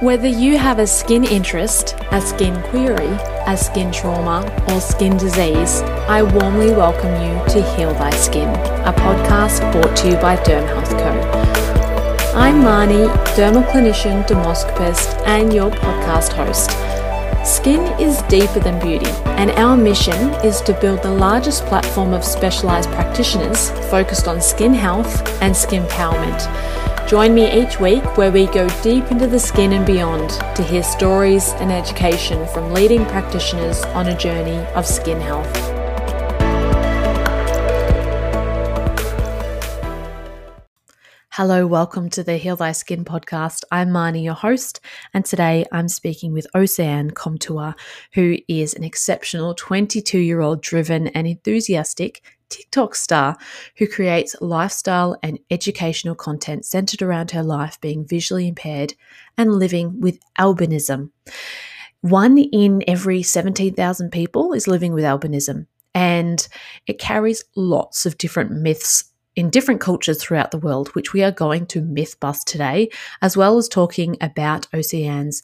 Whether you have a skin interest, a skin query, a skin trauma, or skin disease, I warmly welcome you to Heal Thy Skin, a podcast brought to you by Derm Health Co. I'm Marnie, dermal clinician, dermoscopist, and your podcast host. Skin is deeper than beauty, and our mission is to build the largest platform of specialised practitioners focused on skin health and skin empowerment. Join me each week where we go deep into the skin and beyond to hear stories and education from leading practitioners on a journey of skin health. Hello, welcome to the Heal Thy Skin podcast. I'm Marnie, your host, and today I'm speaking with Oceane Comtois, who is an exceptional 22 year old driven and enthusiastic TikTok star who creates lifestyle and educational content centered around her life being visually impaired and living with albinism. One in every 17,000 people is living with albinism, and it carries lots of different myths in different cultures throughout the world, which we are going to myth bust today, as well as talking about Oceane's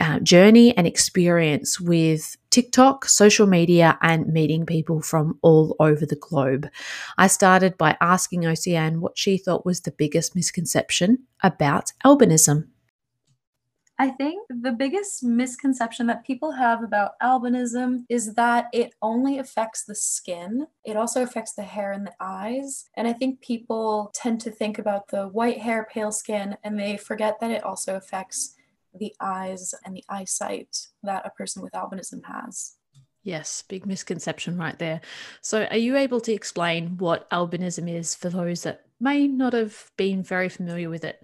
uh, journey and experience with TikTok, social media, and meeting people from all over the globe. I started by asking Oceane what she thought was the biggest misconception about albinism. I think the biggest misconception that people have about albinism is that it only affects the skin. It also affects the hair and the eyes. And I think people tend to think about the white hair, pale skin, and they forget that it also affects the eyes and the eyesight that a person with albinism has. Yes, big misconception right there. So, are you able to explain what albinism is for those that may not have been very familiar with it?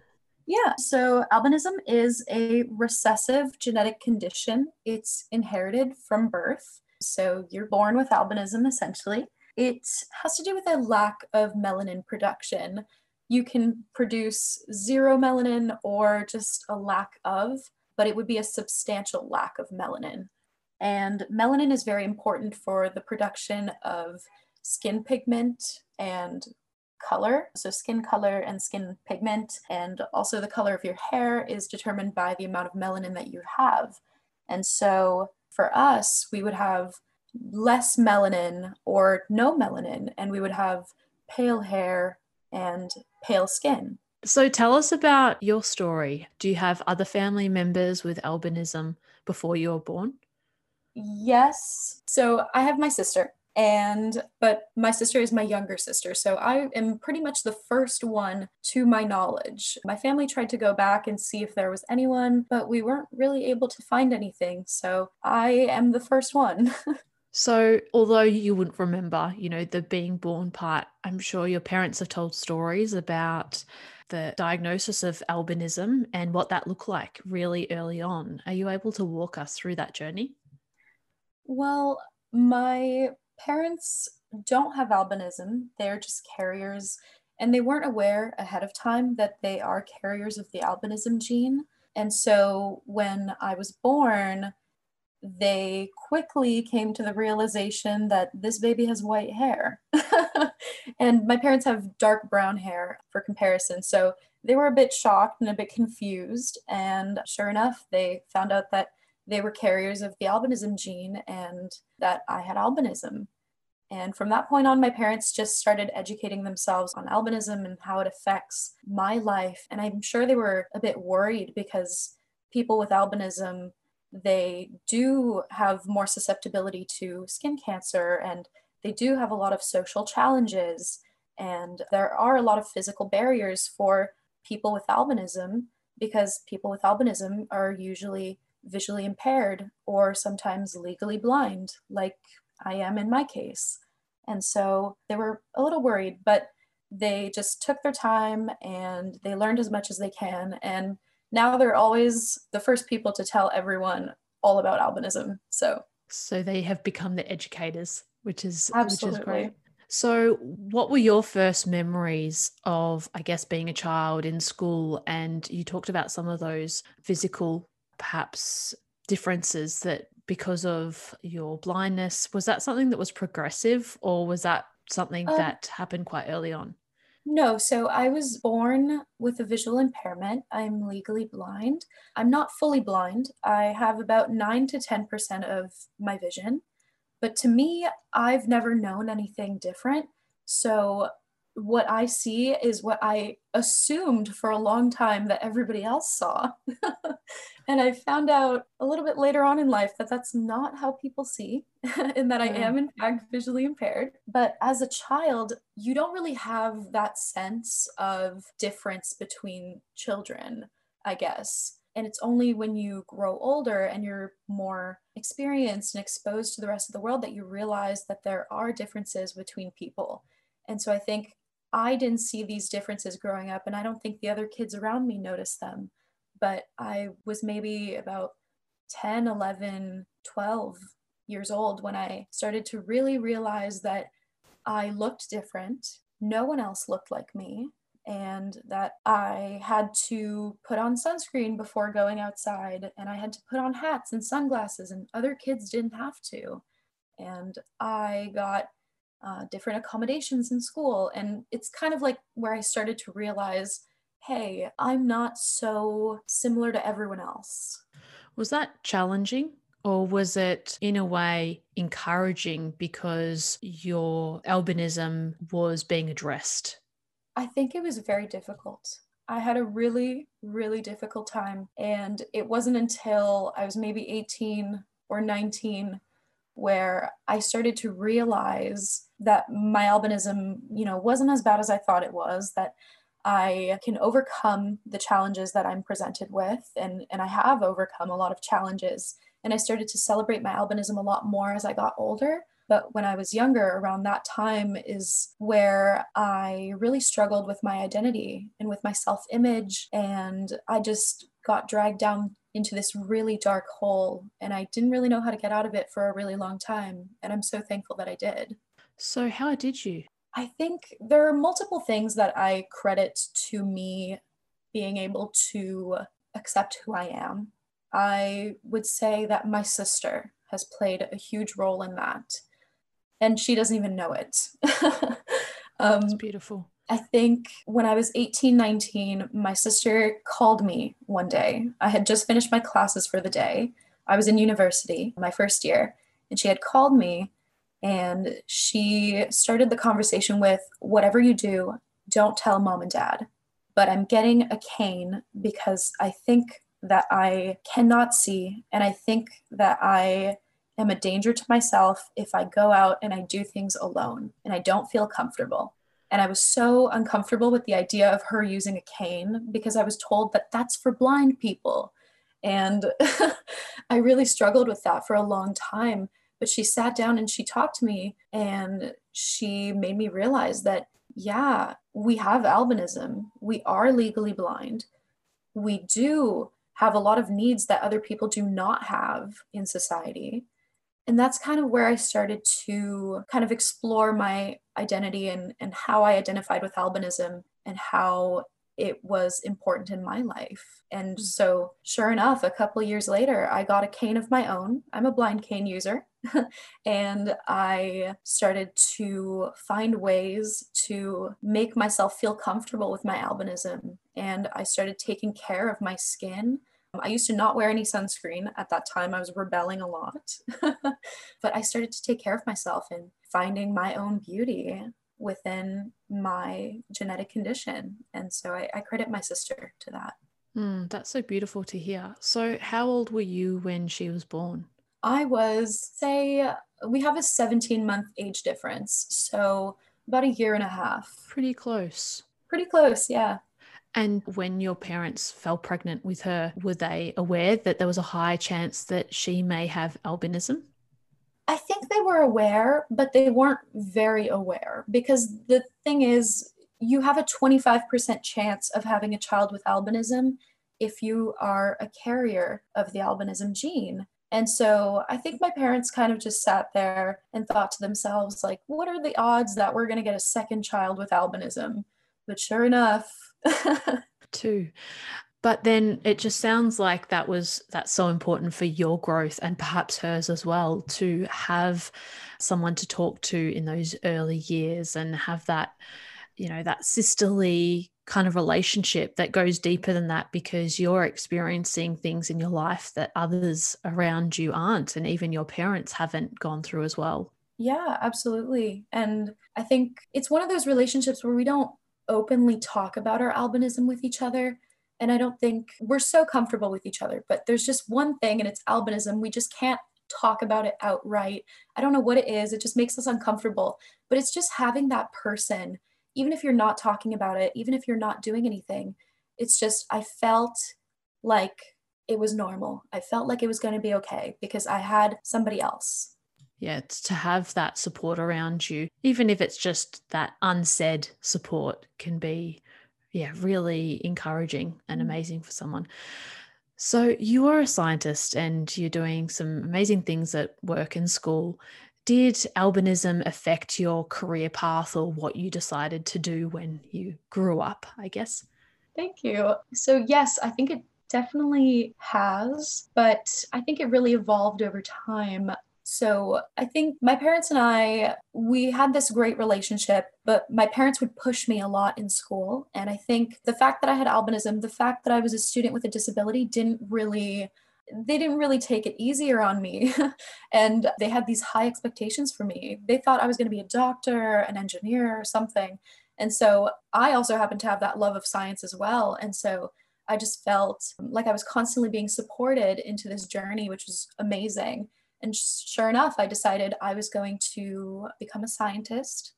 Yeah, so albinism is a recessive genetic condition. It's inherited from birth. So, you're born with albinism essentially. It has to do with a lack of melanin production you can produce zero melanin or just a lack of, but it would be a substantial lack of melanin. And melanin is very important for the production of skin pigment and color. So, skin color and skin pigment, and also the color of your hair is determined by the amount of melanin that you have. And so, for us, we would have less melanin or no melanin, and we would have pale hair and pale skin. So tell us about your story. Do you have other family members with albinism before you were born? Yes. So I have my sister and but my sister is my younger sister so i am pretty much the first one to my knowledge my family tried to go back and see if there was anyone but we weren't really able to find anything so i am the first one So, although you wouldn't remember, you know, the being born part, I'm sure your parents have told stories about the diagnosis of albinism and what that looked like really early on. Are you able to walk us through that journey? Well, my parents don't have albinism, they're just carriers, and they weren't aware ahead of time that they are carriers of the albinism gene. And so when I was born, they quickly came to the realization that this baby has white hair. and my parents have dark brown hair for comparison. So they were a bit shocked and a bit confused. And sure enough, they found out that they were carriers of the albinism gene and that I had albinism. And from that point on, my parents just started educating themselves on albinism and how it affects my life. And I'm sure they were a bit worried because people with albinism they do have more susceptibility to skin cancer and they do have a lot of social challenges and there are a lot of physical barriers for people with albinism because people with albinism are usually visually impaired or sometimes legally blind like I am in my case. And so they were a little worried, but they just took their time and they learned as much as they can and now they're always the first people to tell everyone all about albinism. So so they have become the educators, which is Absolutely. which is great. So, what were your first memories of, I guess, being a child in school? And you talked about some of those physical, perhaps, differences that because of your blindness, was that something that was progressive or was that something um, that happened quite early on? No, so I was born with a visual impairment. I'm legally blind. I'm not fully blind. I have about 9 to 10% of my vision. But to me, I've never known anything different. So what I see is what I assumed for a long time that everybody else saw. and I found out a little bit later on in life that that's not how people see, and that I am, in fact, visually impaired. But as a child, you don't really have that sense of difference between children, I guess. And it's only when you grow older and you're more experienced and exposed to the rest of the world that you realize that there are differences between people. And so I think I didn't see these differences growing up, and I don't think the other kids around me noticed them. But I was maybe about 10, 11, 12 years old when I started to really realize that I looked different. No one else looked like me. And that I had to put on sunscreen before going outside, and I had to put on hats and sunglasses, and other kids didn't have to. And I got uh, different accommodations in school. And it's kind of like where I started to realize hey, I'm not so similar to everyone else. Was that challenging? Or was it in a way encouraging because your albinism was being addressed? I think it was very difficult. I had a really, really difficult time. And it wasn't until I was maybe 18 or 19 where I started to realize that my albinism, you know, wasn't as bad as I thought it was, that I can overcome the challenges that I'm presented with, and, and I have overcome a lot of challenges. And I started to celebrate my albinism a lot more as I got older. But when I was younger, around that time is where I really struggled with my identity and with my self image. And I just got dragged down into this really dark hole and I didn't really know how to get out of it for a really long time. And I'm so thankful that I did. So, how did you? I think there are multiple things that I credit to me being able to accept who I am. I would say that my sister has played a huge role in that, and she doesn't even know it. um, That's beautiful. I think when I was 18, 19, my sister called me one day. I had just finished my classes for the day. I was in university, my first year, and she had called me and she started the conversation with whatever you do, don't tell mom and dad. But I'm getting a cane because I think that I cannot see, and I think that I am a danger to myself if I go out and I do things alone and I don't feel comfortable. And I was so uncomfortable with the idea of her using a cane because I was told that that's for blind people. And I really struggled with that for a long time. But she sat down and she talked to me and she made me realize that, yeah, we have albinism. We are legally blind. We do have a lot of needs that other people do not have in society and that's kind of where I started to kind of explore my identity and, and how I identified with albinism and how it was important in my life. And mm. so, sure enough, a couple years later, I got a cane of my own. I'm a blind cane user. and I started to find ways to make myself feel comfortable with my albinism. And I started taking care of my skin. I used to not wear any sunscreen at that time. I was rebelling a lot. but I started to take care of myself and finding my own beauty within my genetic condition. And so I, I credit my sister to that. Mm, that's so beautiful to hear. So, how old were you when she was born? I was, say, we have a 17 month age difference. So, about a year and a half. Pretty close. Pretty close, yeah. And when your parents fell pregnant with her, were they aware that there was a high chance that she may have albinism? I think they were aware, but they weren't very aware because the thing is, you have a 25% chance of having a child with albinism if you are a carrier of the albinism gene. And so I think my parents kind of just sat there and thought to themselves, like, what are the odds that we're going to get a second child with albinism? But sure enough, Two. But then it just sounds like that was that's so important for your growth and perhaps hers as well to have someone to talk to in those early years and have that you know, that sisterly kind of relationship that goes deeper than that because you're experiencing things in your life that others around you aren't and even your parents haven't gone through as well. Yeah, absolutely. And I think it's one of those relationships where we don't openly talk about our albinism with each other. And I don't think we're so comfortable with each other, but there's just one thing and it's albinism. We just can't talk about it outright. I don't know what it is. It just makes us uncomfortable. But it's just having that person even if you're not talking about it, even if you're not doing anything, it's just, I felt like it was normal. I felt like it was going to be okay because I had somebody else. Yeah, to have that support around you, even if it's just that unsaid support, can be, yeah, really encouraging and mm. amazing for someone. So, you are a scientist and you're doing some amazing things at work and school. Did albinism affect your career path or what you decided to do when you grew up, I guess? Thank you. So, yes, I think it definitely has, but I think it really evolved over time. So, I think my parents and I, we had this great relationship, but my parents would push me a lot in school. And I think the fact that I had albinism, the fact that I was a student with a disability didn't really they didn't really take it easier on me. and they had these high expectations for me. They thought I was going to be a doctor, an engineer, or something. And so I also happened to have that love of science as well. And so I just felt like I was constantly being supported into this journey, which was amazing. And sure enough, I decided I was going to become a scientist.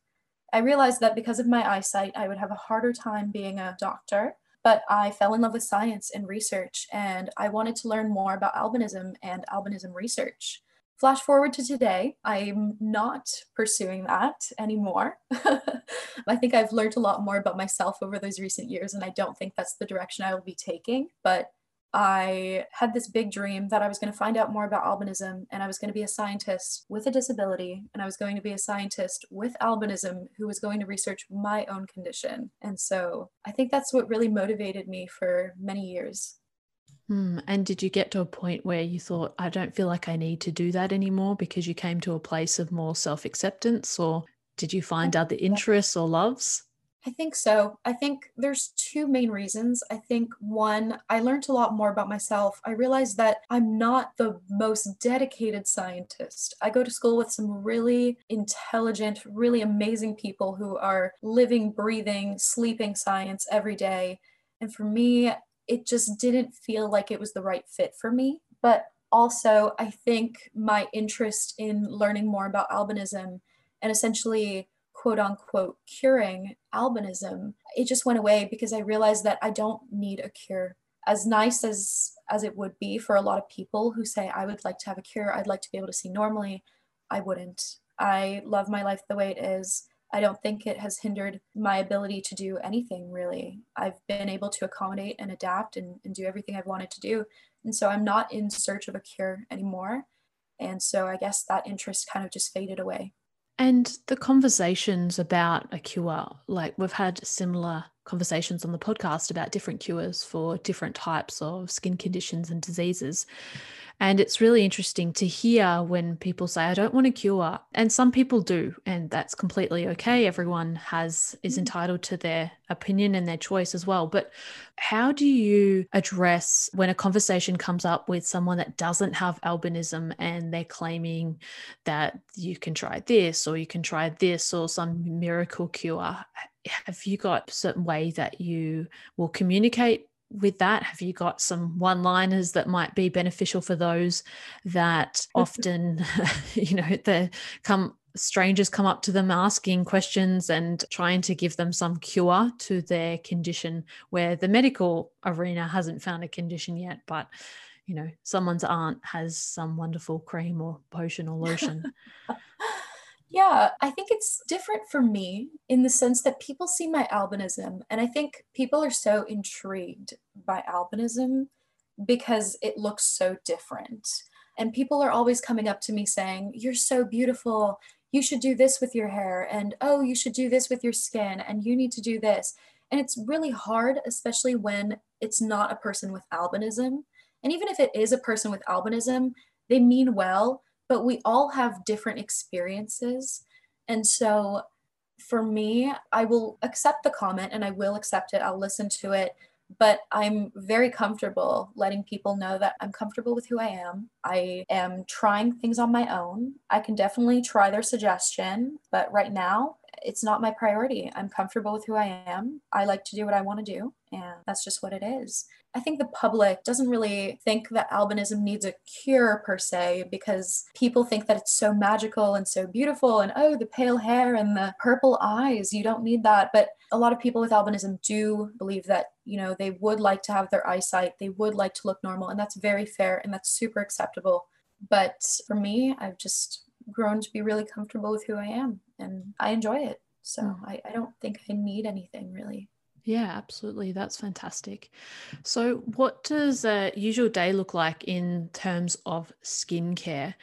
I realized that because of my eyesight, I would have a harder time being a doctor. But I fell in love with science and research, and I wanted to learn more about albinism and albinism research. Flash forward to today, I'm not pursuing that anymore. I think I've learned a lot more about myself over those recent years, and I don't think that's the direction I will be taking. But I had this big dream that I was going to find out more about albinism and I was going to be a scientist with a disability and I was going to be a scientist with albinism who was going to research my own condition. And so I think that's what really motivated me for many years. Hmm. And did you get to a point where you thought, I don't feel like I need to do that anymore because you came to a place of more self acceptance? Or did you find other interests or loves? I think so. I think there's two main reasons. I think one, I learned a lot more about myself. I realized that I'm not the most dedicated scientist. I go to school with some really intelligent, really amazing people who are living, breathing, sleeping science every day. And for me, it just didn't feel like it was the right fit for me. But also, I think my interest in learning more about albinism and essentially quote unquote curing albinism, it just went away because I realized that I don't need a cure. As nice as as it would be for a lot of people who say I would like to have a cure, I'd like to be able to see normally, I wouldn't. I love my life the way it is. I don't think it has hindered my ability to do anything really. I've been able to accommodate and adapt and, and do everything I've wanted to do. And so I'm not in search of a cure anymore. And so I guess that interest kind of just faded away. And the conversations about a cure, like we've had similar conversations on the podcast about different cures for different types of skin conditions and diseases. And it's really interesting to hear when people say, I don't want a cure. And some people do, and that's completely okay. Everyone has is mm. entitled to their opinion and their choice as well. But how do you address when a conversation comes up with someone that doesn't have albinism and they're claiming that you can try this or you can try this or some miracle cure? Have you got certain way that you will communicate with that? Have you got some one liners that might be beneficial for those that mm-hmm. often, you know, the come strangers come up to them asking questions and trying to give them some cure to their condition where the medical arena hasn't found a condition yet, but you know, someone's aunt has some wonderful cream or potion or lotion. Yeah, I think it's different for me in the sense that people see my albinism, and I think people are so intrigued by albinism because it looks so different. And people are always coming up to me saying, You're so beautiful. You should do this with your hair. And oh, you should do this with your skin. And you need to do this. And it's really hard, especially when it's not a person with albinism. And even if it is a person with albinism, they mean well, but we all have different experiences. And so For me, I will accept the comment and I will accept it. I'll listen to it but I'm very comfortable letting people know that I'm comfortable with who I am. I am trying things on my own. I can definitely try their suggestion, but right now, it's not my priority. I'm comfortable with who I am. I like to do what I want to do, and that's just what it is. I think the public doesn't really think that albinism needs a cure per se because people think that it's so magical and so beautiful and oh, the pale hair and the purple eyes, you don't need that. But a lot of people with albinism do believe that, you know, they would like to have their eyesight, they would like to look normal, and that's very fair and that's super acceptable. But for me, I've just grown to be really comfortable with who I am and I enjoy it. So mm. I, I don't think I need anything really. Yeah, absolutely. That's fantastic. So, what does a usual day look like in terms of skincare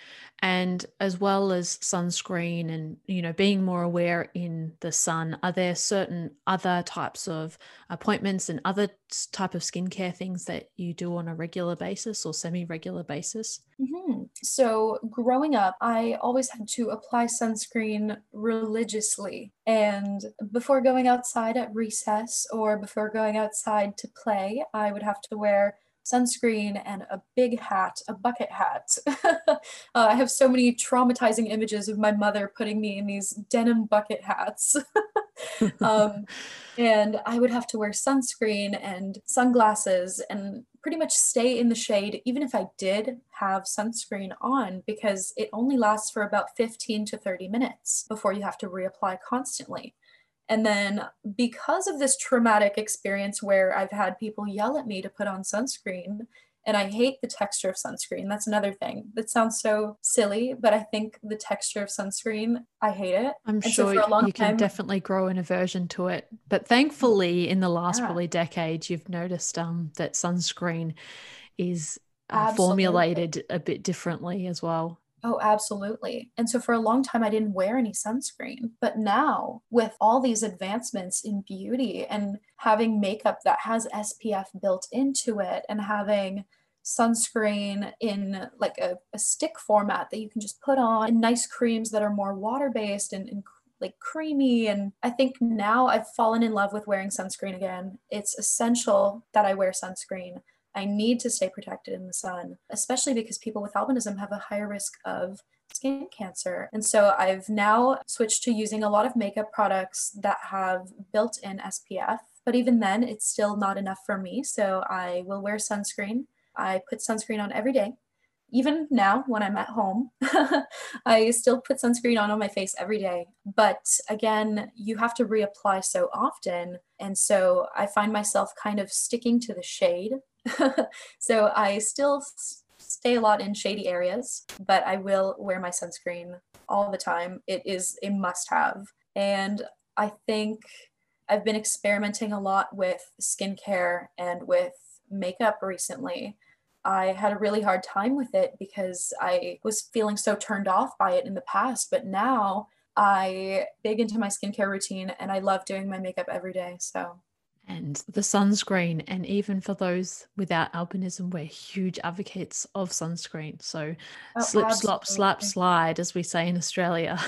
and as well as sunscreen and, you know, being more aware in the sun? Are there certain other types of appointments and other type of skincare things that you do on a regular basis or semi regular basis? Mm-hmm. So, growing up, I always had to apply sunscreen religiously. And before going outside at recess or before going outside to play, I would have to wear sunscreen and a big hat, a bucket hat. uh, I have so many traumatizing images of my mother putting me in these denim bucket hats. um, and I would have to wear sunscreen and sunglasses and pretty much stay in the shade, even if I did have sunscreen on, because it only lasts for about 15 to 30 minutes before you have to reapply constantly. And then because of this traumatic experience where I've had people yell at me to put on sunscreen, and I hate the texture of sunscreen. That's another thing that sounds so silly, but I think the texture of sunscreen, I hate it. I'm and sure so you can definitely grow an aversion to it. But thankfully, in the last yeah. probably decade, you've noticed um, that sunscreen is uh, formulated a bit differently as well. Oh, absolutely. And so for a long time, I didn't wear any sunscreen. But now, with all these advancements in beauty and having makeup that has SPF built into it and having sunscreen in like a, a stick format that you can just put on, and nice creams that are more water based and, and like creamy. And I think now I've fallen in love with wearing sunscreen again. It's essential that I wear sunscreen. I need to stay protected in the sun, especially because people with albinism have a higher risk of skin cancer. And so I've now switched to using a lot of makeup products that have built in SPF, but even then, it's still not enough for me. So I will wear sunscreen. I put sunscreen on every day. Even now, when I'm at home, I still put sunscreen on on my face every day. But again, you have to reapply so often. And so I find myself kind of sticking to the shade so I still stay a lot in shady areas, but I will wear my sunscreen all the time. It is a must have. And I think I've been experimenting a lot with skincare and with makeup recently. I had a really hard time with it because I was feeling so turned off by it in the past, but now I big into my skincare routine and I love doing my makeup every day. So and the sunscreen. And even for those without albinism, we're huge advocates of sunscreen. So oh, slip, absolutely. slop, slap, slide, as we say in Australia.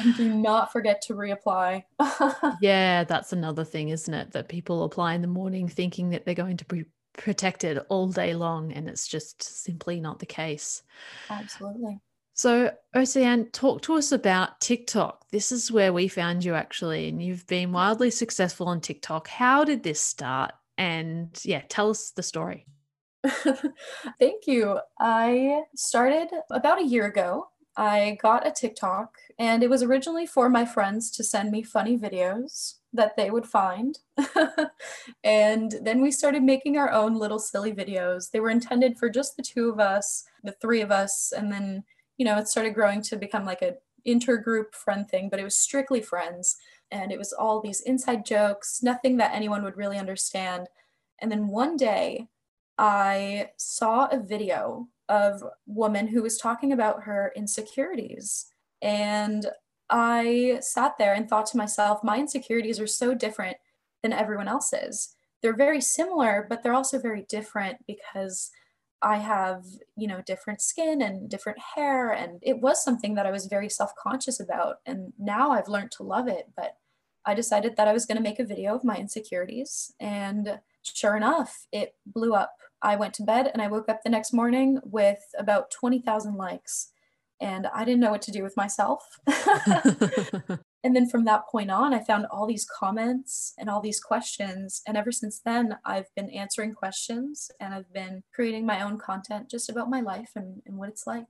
and do not forget to reapply. yeah, that's another thing, isn't it? That people apply in the morning thinking that they're going to be protected all day long, and it's just simply not the case. Absolutely. So, Oceane, talk to us about TikTok. This is where we found you actually, and you've been wildly successful on TikTok. How did this start? And yeah, tell us the story. Thank you. I started about a year ago. I got a TikTok, and it was originally for my friends to send me funny videos that they would find. and then we started making our own little silly videos. They were intended for just the two of us, the three of us, and then you know, it started growing to become like a intergroup friend thing, but it was strictly friends. And it was all these inside jokes, nothing that anyone would really understand. And then one day I saw a video of a woman who was talking about her insecurities. And I sat there and thought to myself, my insecurities are so different than everyone else's. They're very similar, but they're also very different because I have, you know, different skin and different hair. And it was something that I was very self conscious about. And now I've learned to love it. But I decided that I was going to make a video of my insecurities. And sure enough, it blew up. I went to bed and I woke up the next morning with about 20,000 likes. And I didn't know what to do with myself. And then from that point on, I found all these comments and all these questions. And ever since then, I've been answering questions and I've been creating my own content just about my life and, and what it's like.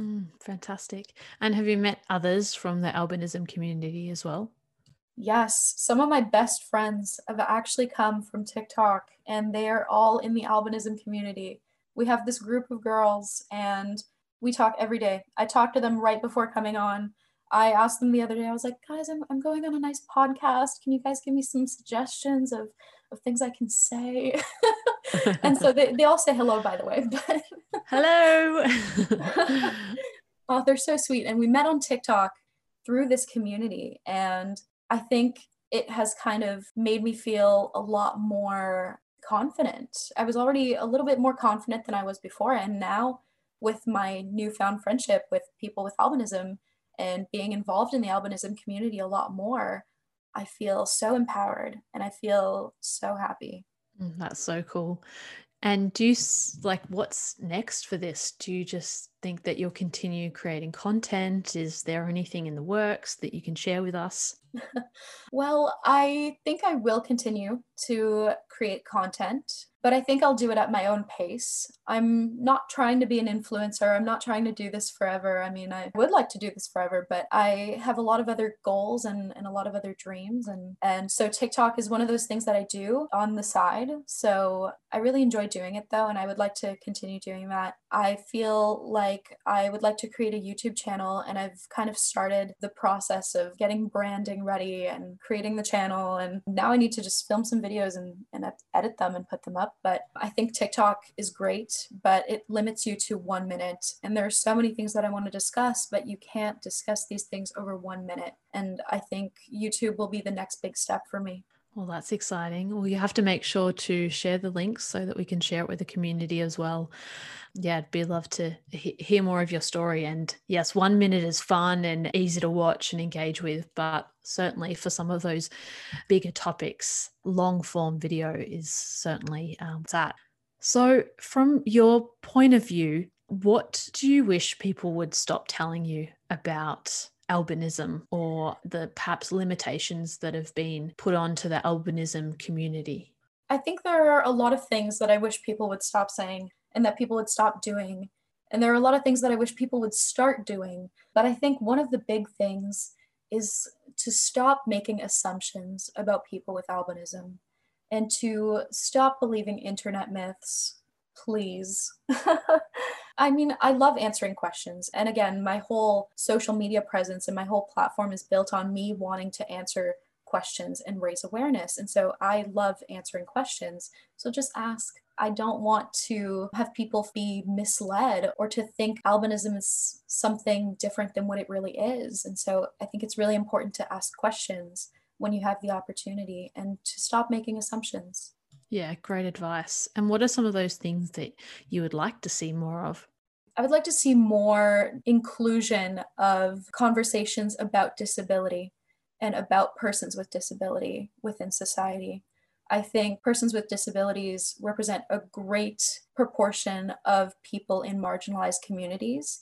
Mm, fantastic. And have you met others from the albinism community as well? Yes, some of my best friends have actually come from TikTok and they are all in the albinism community. We have this group of girls and we talk every day. I talk to them right before coming on I asked them the other day, I was like, guys, I'm, I'm going on a nice podcast. Can you guys give me some suggestions of, of things I can say? and so they, they all say hello, by the way. But hello. oh, they're so sweet. And we met on TikTok through this community. And I think it has kind of made me feel a lot more confident. I was already a little bit more confident than I was before. And now, with my newfound friendship with people with albinism, and being involved in the albinism community a lot more, I feel so empowered and I feel so happy. Mm, that's so cool. And do you like what's next for this? Do you just think that you'll continue creating content? Is there anything in the works that you can share with us? well, I think I will continue to create content but I think I'll do it at my own pace. I'm not trying to be an influencer. I'm not trying to do this forever. I mean, I would like to do this forever, but I have a lot of other goals and, and a lot of other dreams. And, and so TikTok is one of those things that I do on the side. So I really enjoy doing it though, and I would like to continue doing that. I feel like I would like to create a YouTube channel, and I've kind of started the process of getting branding ready and creating the channel. And now I need to just film some videos and, and edit them and put them up. But I think TikTok is great, but it limits you to one minute. And there are so many things that I want to discuss, but you can't discuss these things over one minute. And I think YouTube will be the next big step for me. Well, that's exciting. Well, you have to make sure to share the links so that we can share it with the community as well. Yeah, I'd be love to he- hear more of your story. And yes, one minute is fun and easy to watch and engage with, but certainly for some of those bigger topics, long form video is certainly um, that. So, from your point of view, what do you wish people would stop telling you about albinism or the perhaps limitations that have been put onto the albinism community? I think there are a lot of things that I wish people would stop saying and that people would stop doing. And there are a lot of things that I wish people would start doing. But I think one of the big things is to stop making assumptions about people with albinism and to stop believing internet myths, please. I mean, I love answering questions. And again, my whole social media presence and my whole platform is built on me wanting to answer questions and raise awareness. And so I love answering questions. So just ask. I don't want to have people be misled or to think albinism is something different than what it really is. And so I think it's really important to ask questions when you have the opportunity and to stop making assumptions. Yeah, great advice. And what are some of those things that you would like to see more of? I would like to see more inclusion of conversations about disability and about persons with disability within society. I think persons with disabilities represent a great proportion of people in marginalized communities.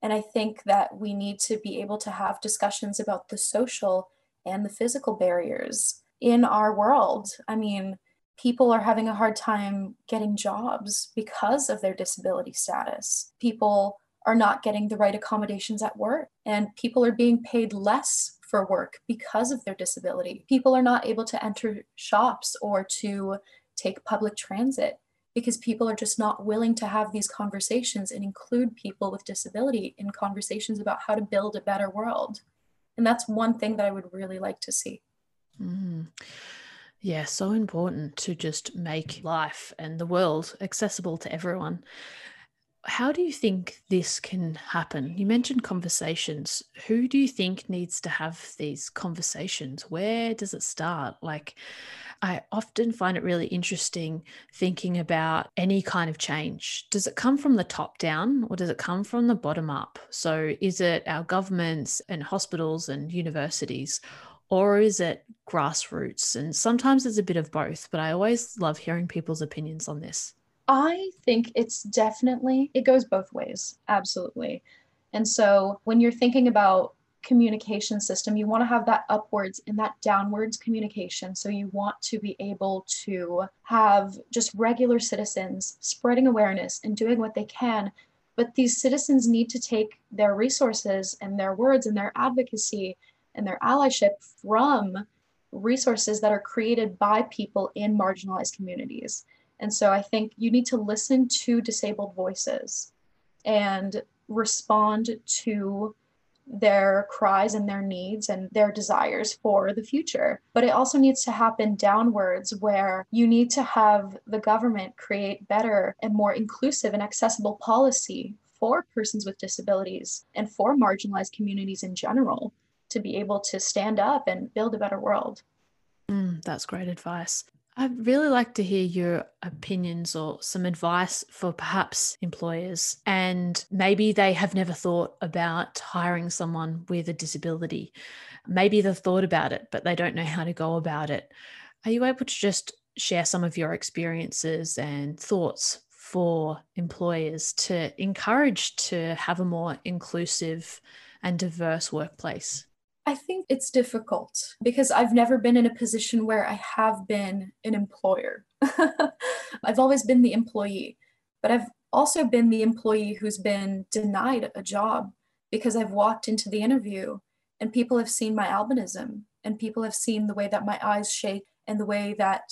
And I think that we need to be able to have discussions about the social and the physical barriers in our world. I mean, people are having a hard time getting jobs because of their disability status. People are not getting the right accommodations at work, and people are being paid less for work because of their disability. People are not able to enter shops or to take public transit because people are just not willing to have these conversations and include people with disability in conversations about how to build a better world. And that's one thing that I would really like to see. Mm. Yeah, so important to just make life and the world accessible to everyone. How do you think this can happen? You mentioned conversations. Who do you think needs to have these conversations? Where does it start? Like, I often find it really interesting thinking about any kind of change. Does it come from the top down or does it come from the bottom up? So, is it our governments and hospitals and universities? Or is it grassroots? And sometimes it's a bit of both, but I always love hearing people's opinions on this. I think it's definitely, it goes both ways. Absolutely. And so when you're thinking about communication system, you want to have that upwards and that downwards communication. So you want to be able to have just regular citizens spreading awareness and doing what they can. But these citizens need to take their resources and their words and their advocacy and their allyship from resources that are created by people in marginalized communities. And so I think you need to listen to disabled voices and respond to their cries and their needs and their desires for the future. But it also needs to happen downwards, where you need to have the government create better and more inclusive and accessible policy for persons with disabilities and for marginalized communities in general to be able to stand up and build a better world. Mm, that's great advice. I'd really like to hear your opinions or some advice for perhaps employers. And maybe they have never thought about hiring someone with a disability. Maybe they've thought about it, but they don't know how to go about it. Are you able to just share some of your experiences and thoughts for employers to encourage to have a more inclusive and diverse workplace? I think it's difficult because I've never been in a position where I have been an employer. I've always been the employee, but I've also been the employee who's been denied a job because I've walked into the interview and people have seen my albinism and people have seen the way that my eyes shake and the way that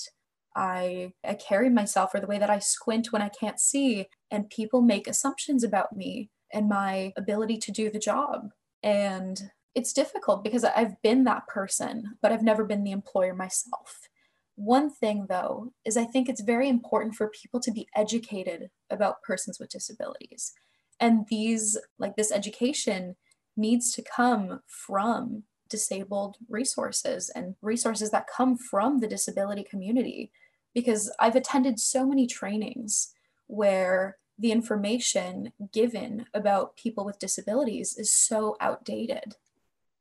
I, I carry myself or the way that I squint when I can't see. And people make assumptions about me and my ability to do the job. And it's difficult because I've been that person, but I've never been the employer myself. One thing, though, is I think it's very important for people to be educated about persons with disabilities. And these, like this education, needs to come from disabled resources and resources that come from the disability community. Because I've attended so many trainings where the information given about people with disabilities is so outdated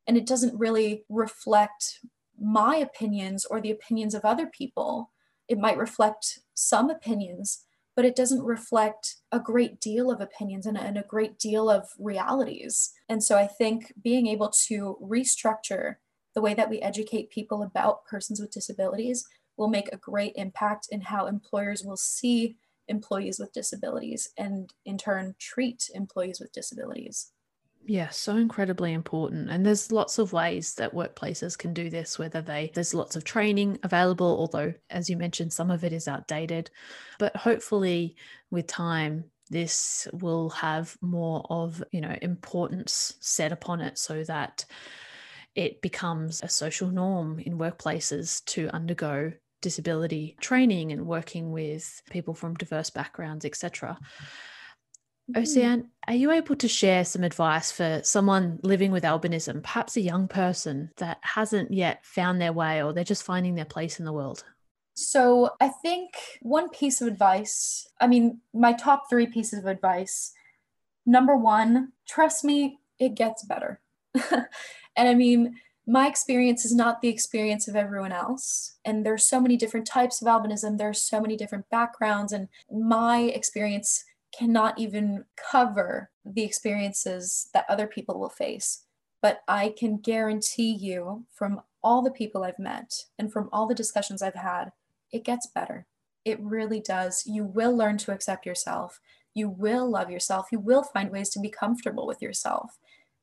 and it doesn't really reflect my opinions or the opinions of other people. It might reflect some opinions, but it doesn't reflect a great deal of opinions and, and, a great deal of realities. And so I think being able to restructure the way that we educate people about persons with disabilities will make a great impact in how employers will see employees with disabilities and in turn treat employees with disabilities. Yeah, so incredibly important. And there's lots of ways that workplaces can do this, whether they, there's lots of training available, although, as you mentioned, some of it is outdated. But hopefully, with time, this will have more of, you know, importance set upon it so that it becomes a social norm in workplaces to undergo disability training and working with people from diverse backgrounds, etc. Mm-hmm. Mm. Oceane, are you able to share some advice for someone living with albinism, perhaps a young person that hasn't yet found their way or they're just finding their place in the world? So, I think one piece of advice, I mean, my top three pieces of advice. Number one, trust me, it gets better. and I mean, my experience is not the experience of everyone else. And there's so many different types of albinism, there's so many different backgrounds, and my experience cannot even cover the experiences that other people will face. But I can guarantee you from all the people I've met and from all the discussions I've had, it gets better. It really does. You will learn to accept yourself. You will love yourself. You will find ways to be comfortable with yourself.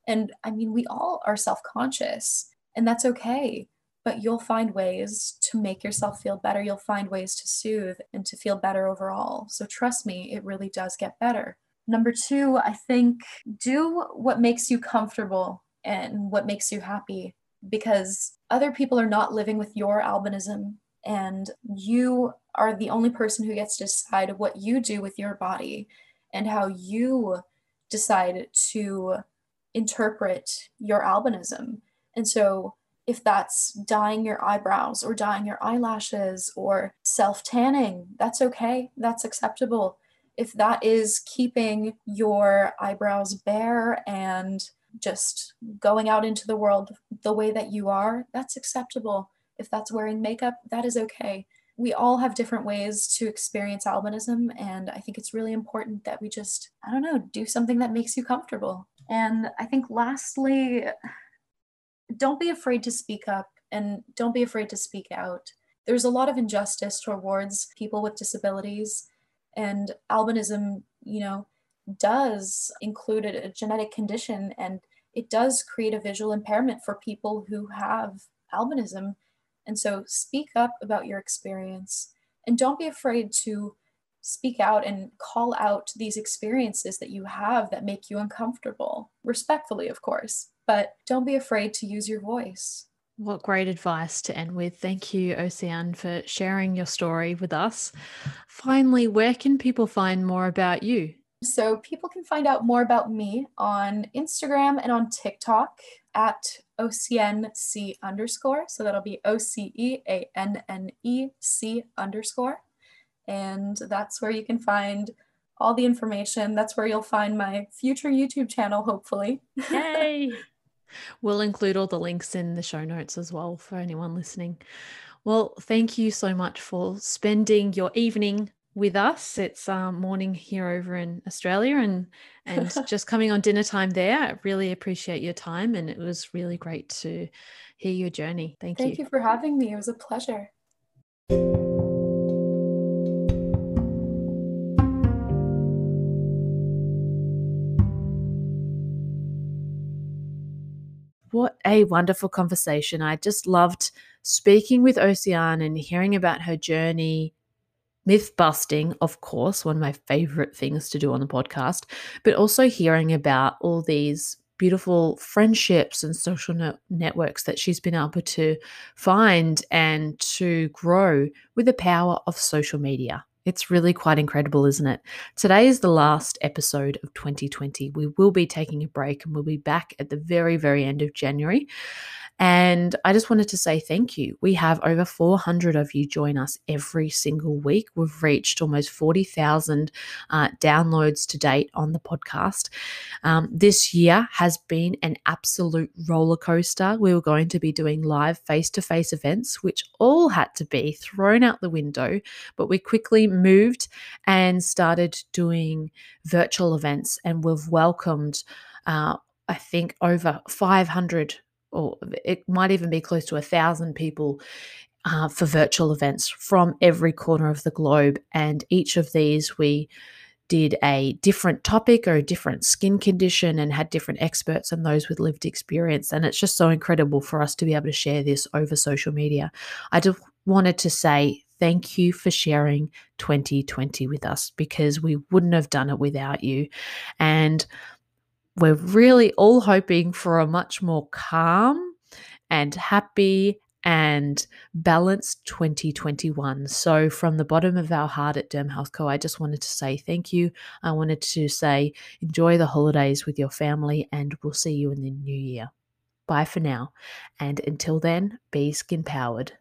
And I mean, we all are self conscious, and that's okay but you'll find ways to make yourself feel better. You'll find ways to soothe and to feel better overall. So trust me, it really does get better. Number two, I think do what makes you comfortable and what makes you happy because other people are not living with your albinism and you are the only person who gets to decide what you do with your body and how you decide to interpret your albinism. And so, if that's dyeing your eyebrows or dyeing your eyelashes or self tanning, that's okay. That's acceptable. If that is keeping your eyebrows bare and just going out into the world the way that you are, that's acceptable. If that's wearing makeup, that is okay. We all have different ways to experience albinism, and I think it's really important that we just, I don't know, do something that makes you comfortable. And I think lastly, don't be afraid to speak up and don't be afraid to speak out. There's a lot of injustice towards people with disabilities, and albinism, you know, does include a genetic condition and it does create a visual impairment for people who have albinism. And so speak up about your experience and don't be afraid to speak out and call out these experiences that you have that make you uncomfortable, respectfully, of course, but don't be afraid to use your voice. What great advice to end with. Thank you, Oceane, for sharing your story with us. Finally, where can people find more about you? So people can find out more about me on Instagram and on TikTok at OCNC underscore. So that'll be O C E A N N E C underscore. And that's where you can find all the information. That's where you'll find my future YouTube channel, hopefully. Yay! We'll include all the links in the show notes as well for anyone listening. Well, thank you so much for spending your evening with us. It's um, morning here over in Australia and and just coming on dinner time there. I really appreciate your time and it was really great to hear your journey. Thank, Thank you. Thank you for having me. It was a pleasure. What a wonderful conversation. I just loved speaking with Oceane and hearing about her journey, myth busting, of course, one of my favorite things to do on the podcast, but also hearing about all these beautiful friendships and social no- networks that she's been able to find and to grow with the power of social media. It's really quite incredible, isn't it? Today is the last episode of 2020. We will be taking a break and we'll be back at the very, very end of January. And I just wanted to say thank you. We have over 400 of you join us every single week. We've reached almost 40,000 uh, downloads to date on the podcast. Um, this year has been an absolute roller coaster. We were going to be doing live face to face events, which all had to be thrown out the window, but we quickly moved and started doing virtual events, and we've welcomed. Uh, I think over 500 or it might even be close to a thousand people uh, for virtual events from every corner of the globe. And each of these we did a different topic or a different skin condition and had different experts and those with lived experience. And it's just so incredible for us to be able to share this over social media. I just wanted to say thank you for sharing 2020 with us because we wouldn't have done it without you. And we're really all hoping for a much more calm and happy and balanced 2021. So, from the bottom of our heart at Derm Health Co., I just wanted to say thank you. I wanted to say enjoy the holidays with your family, and we'll see you in the new year. Bye for now. And until then, be skin powered.